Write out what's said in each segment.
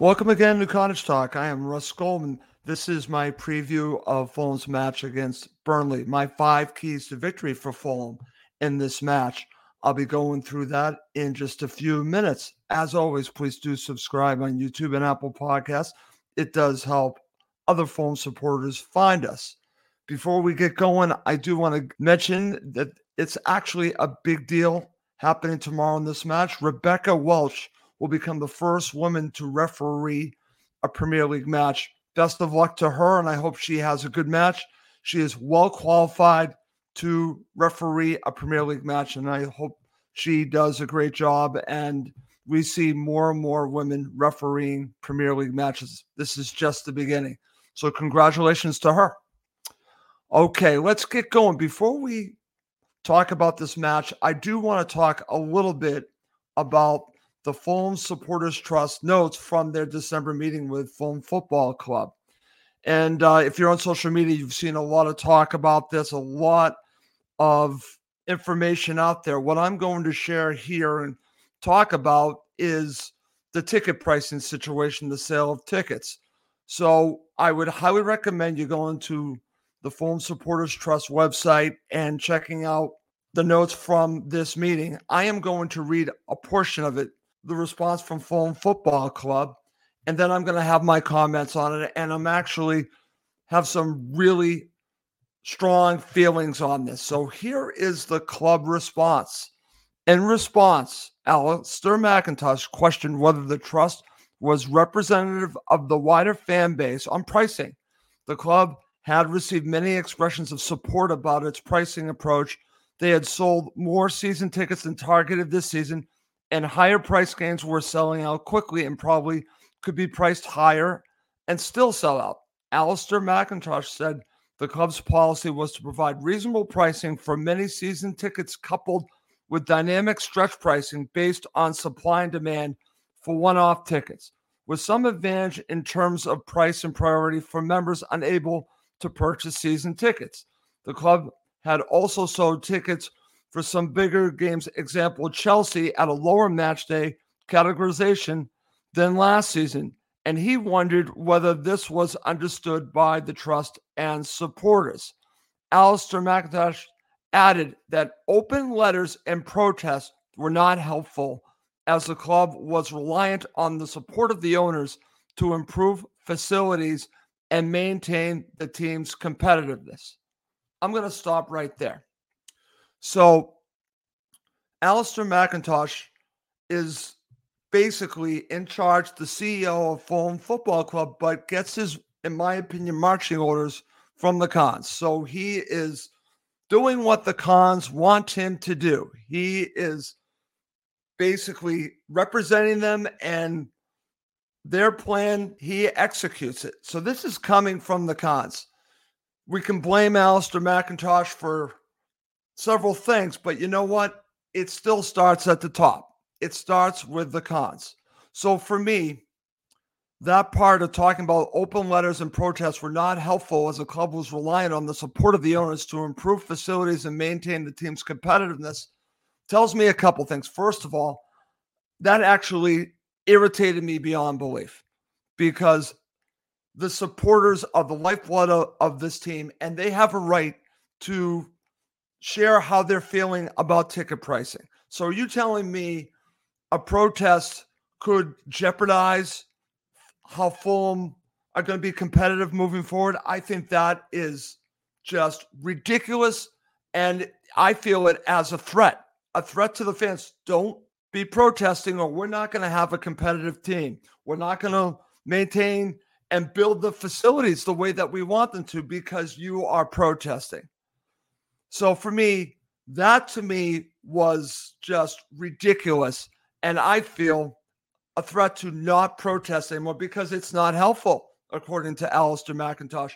Welcome again to Cottage Talk. I am Russ Goldman. This is my preview of Fulham's match against Burnley. My five keys to victory for Fulham in this match. I'll be going through that in just a few minutes. As always, please do subscribe on YouTube and Apple Podcasts. It does help other Fulham supporters find us. Before we get going, I do want to mention that it's actually a big deal happening tomorrow in this match. Rebecca Welch will become the first woman to referee a Premier League match. Best of luck to her, and I hope she has a good match. She is well qualified to referee a Premier League match, and I hope she does a great job. And we see more and more women refereeing Premier League matches. This is just the beginning. So, congratulations to her. Okay, let's get going. Before we talk about this match, I do want to talk a little bit about the Fulham Supporters Trust notes from their December meeting with Fulham Football Club. And uh, if you're on social media, you've seen a lot of talk about this, a lot of information out there. What I'm going to share here and talk about is the ticket pricing situation, the sale of tickets. So I would highly recommend you going to the Fulham Supporters Trust website and checking out the notes from this meeting. I am going to read a portion of it, the response from Fulham Football Club, and then I'm going to have my comments on it. And I'm actually have some really strong feelings on this. So here is the club response. In response, Alistair McIntosh questioned whether the trust was representative of the wider fan base on pricing. The club had received many expressions of support about its pricing approach. They had sold more season tickets than targeted this season, and higher price games were selling out quickly and probably could be priced higher and still sell out. Alistair McIntosh said the club's policy was to provide reasonable pricing for many season tickets coupled with dynamic stretch pricing based on supply and demand for one off tickets, with some advantage in terms of price and priority for members unable to purchase season tickets. The club had also sold tickets for some bigger games, example, Chelsea at a lower match day categorization than last season. And he wondered whether this was understood by the trust and supporters. Alistair McIntosh added that open letters and protests were not helpful as the club was reliant on the support of the owners to improve facilities and maintain the team's competitiveness. I'm going to stop right there. So, Alistair McIntosh is basically in charge, the CEO of Fulham Football Club, but gets his, in my opinion, marching orders from the Khans. So he is doing what the Khans want him to do. He is basically representing them and their plan, he executes it. So this is coming from the Khans. We can blame Alasdair McIntosh for several things, but you know what? It still starts at the top. It starts with the Khans. So for me, that part of talking about open letters and protests were not helpful as the club was reliant on the support of the owners to improve facilities and maintain the team's competitiveness tells me a couple things. First of all, that actually irritated me beyond belief because the supporters are the lifeblood of, of this team and they have a right to share how they're feeling about ticket pricing. So are you telling me a protest could jeopardize how Fulham are going to be competitive moving forward? I think that is just ridiculous. And I feel it as a threat, a threat to the fans. Don't be protesting, or we're not going to have a competitive team. We're not going to maintain and build the facilities the way that we want them to because you are protesting. So for me, that to me was just ridiculous. And I feel a threat to not protest anymore because it's not helpful, according to Alasdair McIntosh.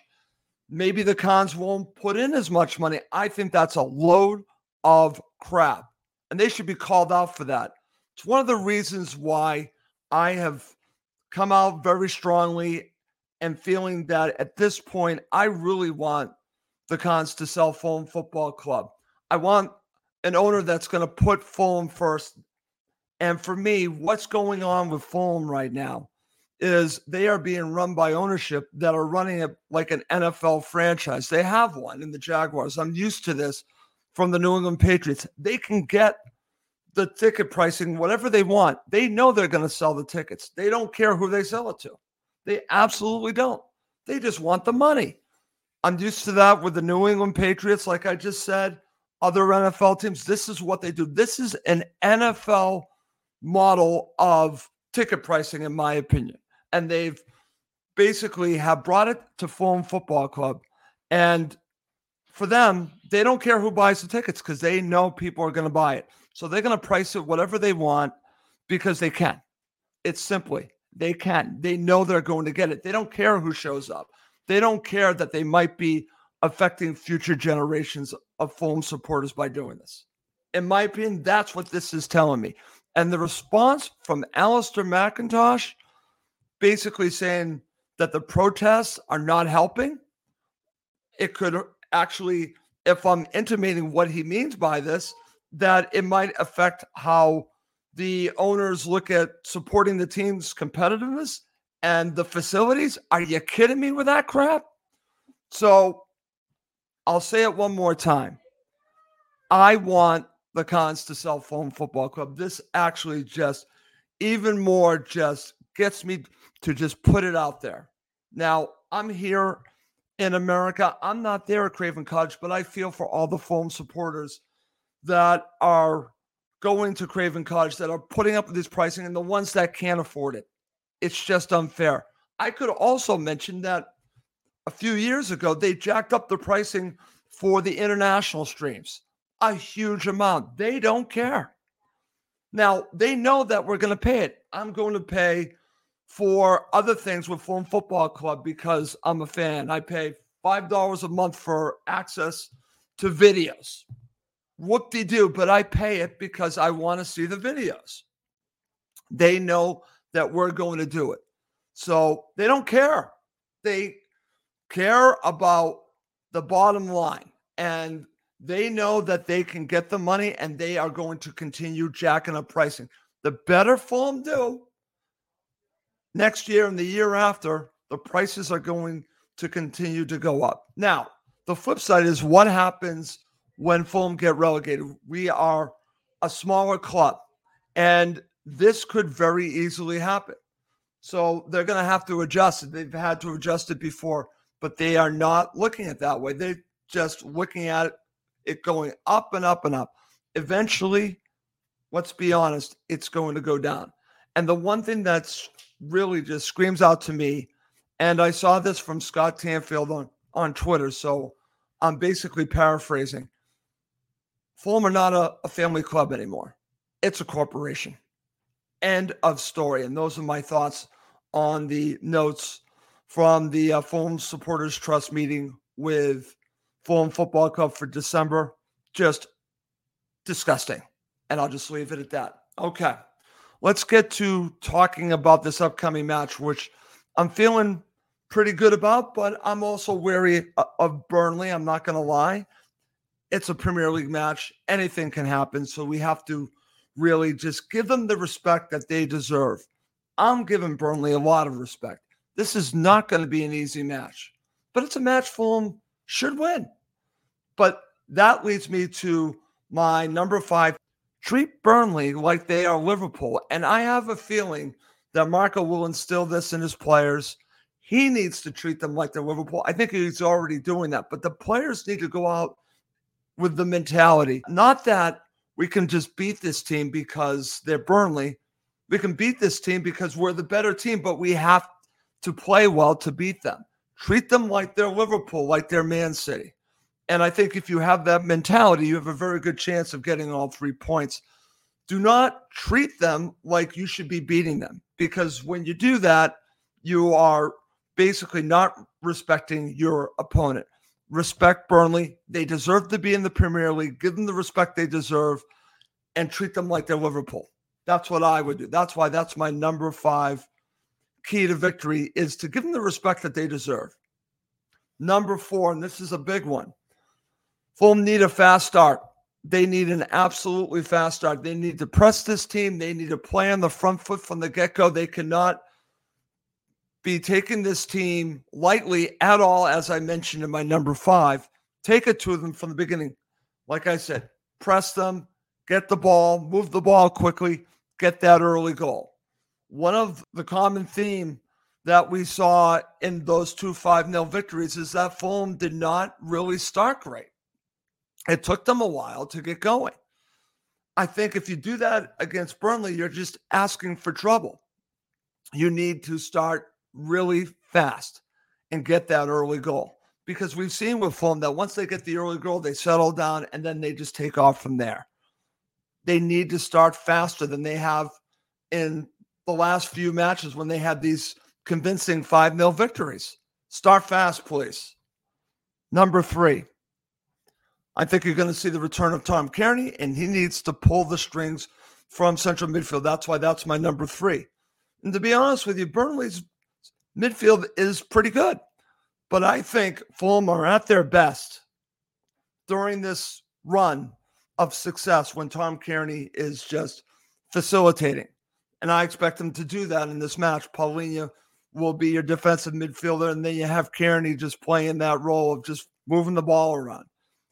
Maybe the Khans won't put in as much money. I think that's a load of crap. And they should be called out for that. It's one of the reasons why I have come out very strongly and feeling that at this point, I really want the Khans to sell Fulham Football Club. I want an owner that's going to put Fulham first. And for me, what's going on with Fulham right now is they are being run by ownership that are running it like an NFL franchise. They have one in the Jaguars. I'm used to this from the New England Patriots. They can get the ticket pricing whatever they want. They know they're going to sell the tickets. They don't care who they sell it to. They absolutely don't. They just want the money. I'm used to that with the New England Patriots, like I just said, other NFL teams. This is what they do. This is an NFL model of ticket pricing, in my opinion. And they've basically have brought it to Fulham Football Club. And for them, they don't care who buys the tickets because they know people are going to buy it. So they're going to price it whatever they want because they can. It's simply they can. They know they're going to get it. They don't care who shows up. They don't care that they might be affecting future generations of Fulham supporters by doing this. In my opinion, that's what this is telling me. And the response from Alasdair McIntosh basically saying that the protests are not helping, it could actually, if I'm intimating what he means by this, that it might affect how the owners look at supporting the team's competitiveness and the facilities. Are you kidding me with that crap? So I'll say it one more time. I want the Khans to sell Fulham Football Club. This actually just even more just gets me to just put it out there. Now, I'm here in America. I'm not there at Craven Cottage, but I feel for all the Fulham supporters that are going to Craven Cottage that are putting up with this pricing and the ones that can't afford it. It's just unfair. I could also mention that a few years ago, they jacked up the pricing for the international streams a huge amount. They don't care. Now, they know that we're going to pay it. I'm going to pay for other things with Fulham Football Club because I'm a fan. I pay $5 a month for access to videos whoop de do, but I pay it because I want to see the videos. They know that we're going to do it. So they don't care. They care about the bottom line. And they know that they can get the money and they are going to continue jacking up pricing. The better Fulham do next year and the year after, the prices are going to continue to go up. Now, the flip side is what happens when Fulham get relegated. We are a smaller club, and this could very easily happen. So they're going to have to adjust. They've had to adjust it before, but they are not looking at that way. They're just looking at it, it going up and up and up. Eventually, let's be honest, it's going to go down. And the one thing that's really just screams out to me, and I saw this from Scott Tanfield on, on Twitter. So I'm basically paraphrasing. Fulham are not a, a family club anymore. It's a corporation. End of story. And those are my thoughts on the notes from the uh, Fulham Supporters Trust meeting with Fulham Football Club for December. Just disgusting. And I'll just leave it at that. Okay. Let's get to talking about this upcoming match, which I'm feeling pretty good about, but I'm also wary of Burnley. I'm not going to lie. It's a Premier League match. Anything can happen. So we have to really just give them the respect that they deserve. I'm giving Burnley a lot of respect. This is not going to be an easy match, but it's a match Fulham should win. But that leads me to my number five treat Burnley like they are Liverpool. And I have a feeling that Marco will instill this in his players. He needs to treat them like they're Liverpool. I think he's already doing that, but the players need to go out with the mentality. Not that we can just beat this team because they're Burnley. We can beat this team because we're the better team, but we have to play well to beat them. Treat them like they're Liverpool, like they're Man City. And I think if you have that mentality, you have a very good chance of getting all three points. Do not treat them like you should be beating them because when you do that, you are basically not respecting your opponent. Respect Burnley. They deserve to be in the Premier League. Give them the respect they deserve and treat them like they're Liverpool. That's what I would do. That's why that's my number five key to victory is to give them the respect that they deserve. Number four, and this is a big one. Fulham need a fast start. They need an absolutely fast start. They need to press this team. They need to play on the front foot from the get go. They cannot be taking this team lightly at all, as I mentioned in my number five. Take it to them from the beginning. Like I said, press them, get the ball, move the ball quickly, get that early goal. One of the common theme that we saw in those two 5 0 victories is that Fulham did not really start great. It took them a while to get going. I think if you do that against Burnley, you're just asking for trouble. You need to start really fast and get that early goal because we've seen with Fulham that once they get the early goal, they settle down and then they just take off from there. They need to start faster than they have in the last few matches when they had these convincing 5 0 victories. Start fast, please. Number three, I think you're going to see the return of Tom Cairney, and he needs to pull the strings from central midfield. That's why that's my number three. And to be honest with you, Burnley's midfield is pretty good, but I think Fulham are at their best during this run of success when Tom Cairney is just facilitating. And I expect him to do that in this match. Palhinha will be your defensive midfielder, and then you have Cairney just playing that role of just moving the ball around.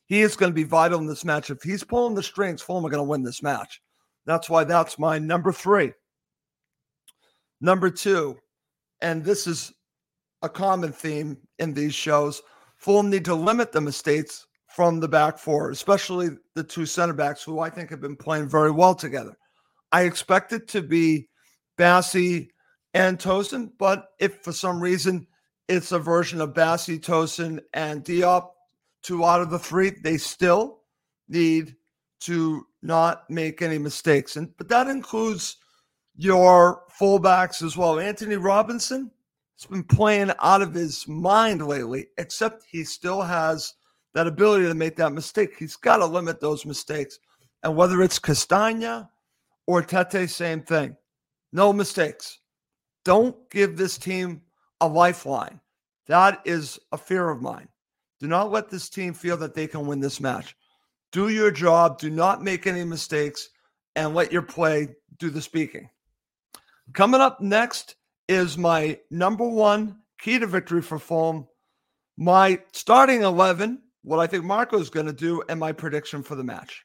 He is going to be vital in this match. If he's pulling the strings, Fulham are going to win this match. That's why that's my number three. Number two, and this is a common theme in these shows, Fulham need to limit the mistakes from the back four, especially the two center backs who I think have been playing very well together. I expect it to be Bassey and Tosin, but if for some reason it's a version of Bassey, Tosin, and Diop, two out of the three, they still need to not make any mistakes. And but that includes your fullbacks as well. Anthony Robinson has been playing out of his mind lately, except he still has that ability to make that mistake. He's got to limit those mistakes. And whether it's Castagna or Tete, same thing. No mistakes. Don't give this team a lifeline. That is a fear of mine. Do not let this team feel that they can win this match. Do your job. Do not make any mistakes and let your play do the speaking. Coming up next is my number one key to victory for Fulham, my starting 11, what I think Marco is going to do, and my prediction for the match.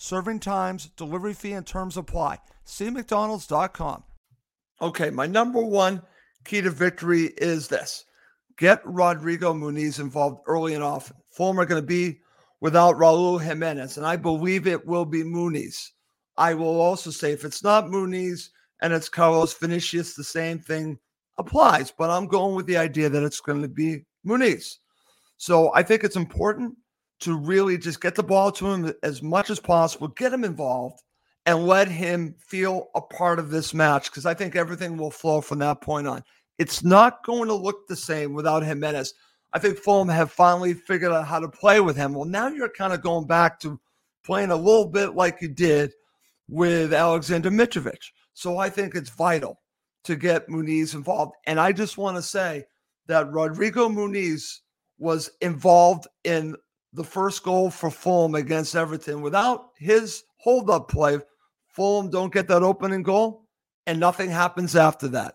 Serving times, delivery fee, and terms apply. See McDonald's.com. Okay, my number one key to victory is this get Rodrigo Muniz involved early and often. Are going to be without Raul Jimenez, and I believe it will be Muniz. I will also say if it's not Muniz and it's Carlos Vinicius, the same thing applies, but I'm going with the idea that it's going to be Muniz. So I think it's important to really just get the ball to him as much as possible, get him involved, and let him feel a part of this match because I think everything will flow from that point on. It's not going to look the same without Jimenez. I think Fulham have finally figured out how to play with him. Well, now you're kind of going back to playing a little bit like you did with Alexander Mitrovic. So I think it's vital to get Muniz involved. And I just want to say that Rodrigo Muniz was involved in the first goal for Fulham against Everton. Without his hold up play, Fulham don't get that opening goal and nothing happens after that.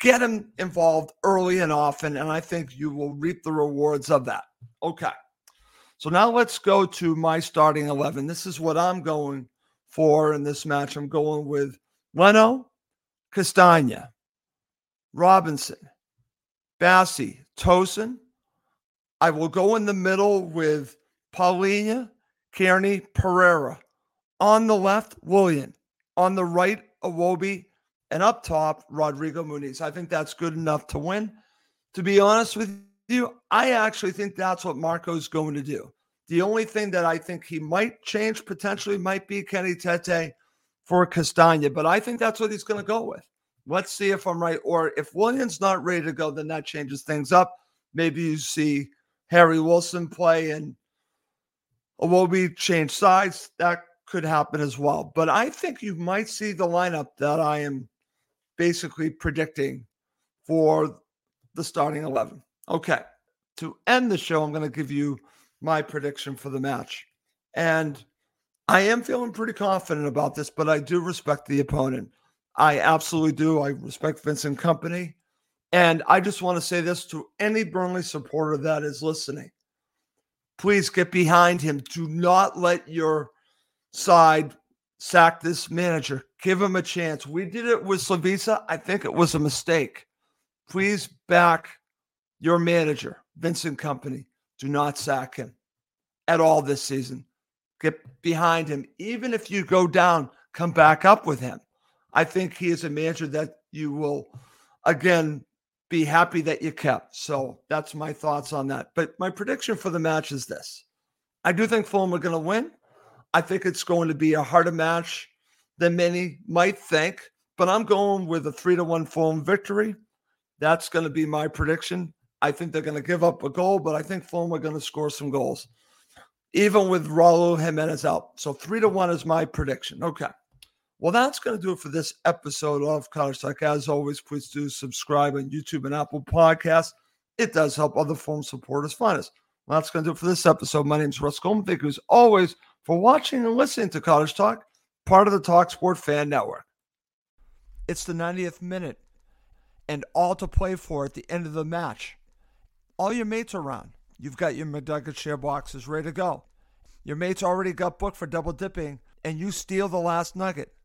Get him involved early and often, and I think you will reap the rewards of that. Okay. So now let's go to my starting 11. This is what I'm going for in this match. I'm going with Leno, Castagna, Robinson, Bassey, Tosin, I will go in the middle with Palhinha, Cairney, Pereira. On the left, Willian. On the right, Iwobi. And up top, Rodrigo Muniz. I think that's good enough to win. To be honest with you, I actually think that's what Marco's going to do. The only thing that I think he might change potentially might be Kenny Tete for Castagna, but I think that's what he's going to go with. Let's see if I'm right. Or if Willian's not ready to go, then that changes things up. Maybe you see Harry Wilson play and Iwobi change sides, that could happen as well. But I think you might see the lineup that I am basically predicting for the starting 11. Okay. To end the show, I'm going to give you my prediction for the match. And I am feeling pretty confident about this, but I do respect the opponent. I absolutely do. I respect Vincent Kompany. And I just want to say this to any Burnley supporter that is listening. Please get behind him. Do not let your side sack this manager. Give him a chance. We did it with Slavisa. I think it was a mistake. Please back your manager, Vincent Kompany. Do not sack him at all this season. Get behind him. Even if you go down, come back up with him. I think he is a manager that you will, again, be happy that you kept. So that's my thoughts on that. But my prediction for the match is this I do think Fulham are going to win. I think it's going to be a harder match than many might think, but I'm going with a three to one Fulham victory. That's going to be my prediction. I think they're going to give up a goal, but I think Fulham are going to score some goals, even with Raul Jimenez out. So three to one is my prediction. Okay. Well, that's going to do it for this episode of Cottage Talk. As always, please do subscribe on YouTube and Apple Podcasts. It does help other Fulham supporters find us. Well, that's going to do it for this episode. My name is Russ Goldman. Thank you as always for watching and listening to Cottage Talk, part of the Talk Sport Fan Network. It's the 90th minute and all to play for at the end of the match. All your mates are around. You've got your McNugget share boxes ready to go. Your mates already got booked for double dipping, and you steal the last nugget